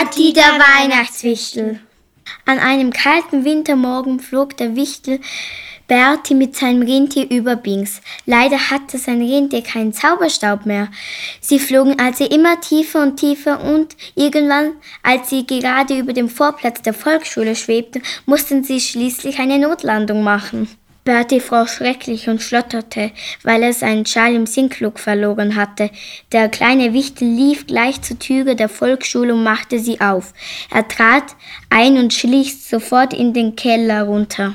Berti, der Weihnachtswichtel. An einem kalten Wintermorgen flog der Wichtel Berti mit seinem Rentier über Bings. Leider hatte sein Rentier keinen Zauberstaub mehr. Sie flogen also immer tiefer und tiefer und irgendwann, als sie gerade über dem Vorplatz der Volksschule schwebten, mussten sie schließlich eine Notlandung machen. Bertie fror schrecklich und schlotterte, weil er seinen Schal im Sinkflug verloren hatte. Der kleine Wichtel lief gleich zur Türe der Volksschule und machte sie auf. Er trat ein und schlich sofort in den Keller runter.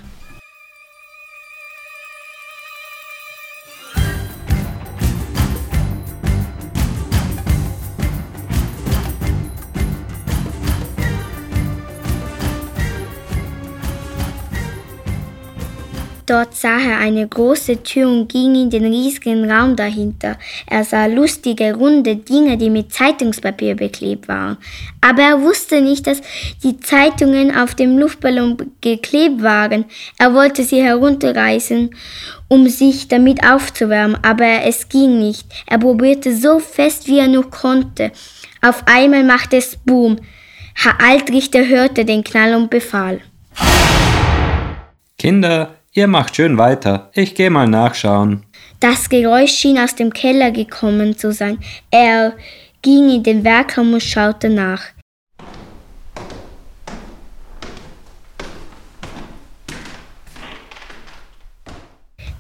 Dort sah er eine große Tür und ging in den riesigen Raum dahinter. Er sah lustige, runde Dinge, die mit Zeitungspapier beklebt waren. Aber er wusste nicht, dass die Zeitungen auf dem Luftballon geklebt waren. Er wollte sie herunterreißen, um sich damit aufzuwärmen, aber es ging nicht. Er probierte so fest, wie er nur konnte. Auf einmal machte es Boom. Herr Altrichter hörte den Knall und befahl. Kinder, Ihr macht schön weiter. Ich gehe mal nachschauen. Das Geräusch schien aus dem Keller gekommen zu sein. Er ging in den Werkraum und schaute nach.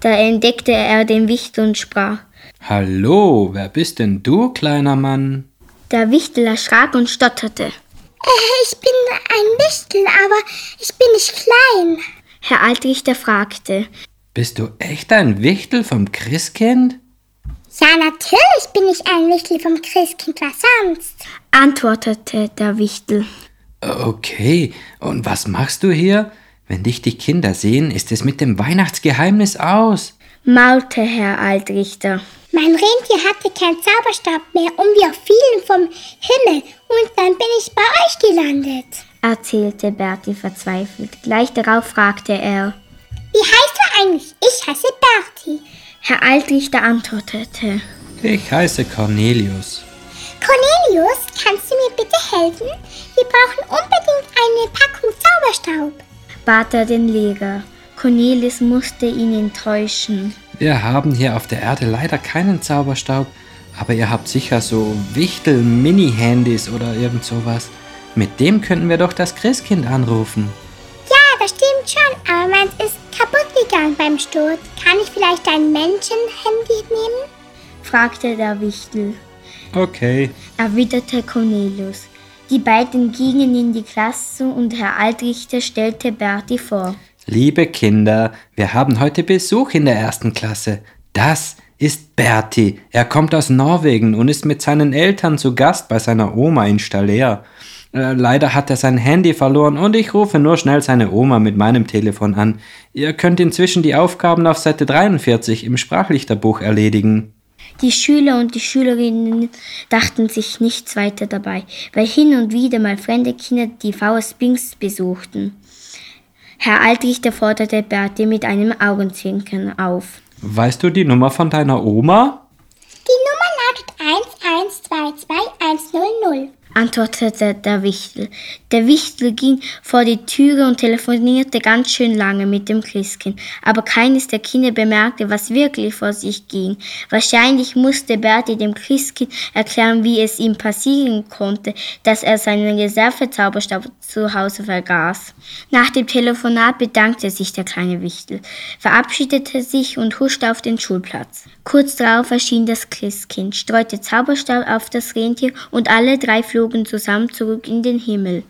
Da entdeckte er den Wichtel und sprach. Hallo, wer bist denn du, kleiner Mann? Der Wichtel erschrak und stotterte. Äh, ich bin ein Wichtel, aber ich bin nicht klein. Herr Altrichter fragte. Bist du echt ein Wichtel vom Christkind? Ja, natürlich bin ich ein Wichtel vom Christkind, was sonst? antwortete der Wichtel. Okay, und was machst du hier? Wenn dich die Kinder sehen, ist es mit dem Weihnachtsgeheimnis aus, maulte Herr Altrichter. Mein Rentier hatte keinen Zauberstab mehr und wir fielen erzählte Bertie verzweifelt. Gleich darauf fragte er, Wie heißt du eigentlich? Ich heiße Bertie. Herr Altrichter antwortete, Ich heiße Cornelius. Cornelius, kannst du mir bitte helfen? Wir brauchen unbedingt eine Packung Zauberstaub. bat er den Lehrer. Cornelius musste ihn enttäuschen. Wir haben hier auf der Erde leider keinen Zauberstaub, aber ihr habt sicher so Wichtel-Mini-Handys oder irgend sowas. Mit dem könnten wir doch das Christkind anrufen. Ja, das stimmt schon, aber meins ist kaputt gegangen beim Sturz. Kann ich vielleicht dein Menschenhandy nehmen? fragte der Wichtel. Okay, erwiderte Cornelius. Die beiden gingen in die Klasse und Herr Altrichter stellte Bertie vor. Liebe Kinder, wir haben heute Besuch in der ersten Klasse. Das ist Bertie. Er kommt aus Norwegen und ist mit seinen Eltern zu Gast bei seiner Oma in Staller. Äh, leider hat er sein Handy verloren und ich rufe nur schnell seine Oma mit meinem Telefon an. Ihr könnt inzwischen die Aufgaben auf Seite 43 im Sprachlichterbuch erledigen. Die Schüler und die Schülerinnen dachten sich nichts weiter dabei, weil hin und wieder mal fremde Kinder die VS Bings besuchten. Herr Altrichter forderte Bertie mit einem Augenzwinkern auf. Weißt du die Nummer von deiner Oma? Die Nummer lautet 1122100 antwortete der Wichtel. Der Wichtel ging vor die Türe und telefonierte ganz schön lange mit dem Christkind, aber keines der Kinder bemerkte, was wirklich vor sich ging. Wahrscheinlich musste Bertie dem Christkind erklären, wie es ihm passieren konnte, dass er seinen Reservezauberstab zu Hause vergaß. Nach dem Telefonat bedankte sich der kleine Wichtel, verabschiedete sich und huschte auf den Schulplatz. Kurz darauf erschien das Christkind, streute Zauberstab auf das Rentier und alle drei flogen zusammen zurück in den Himmel.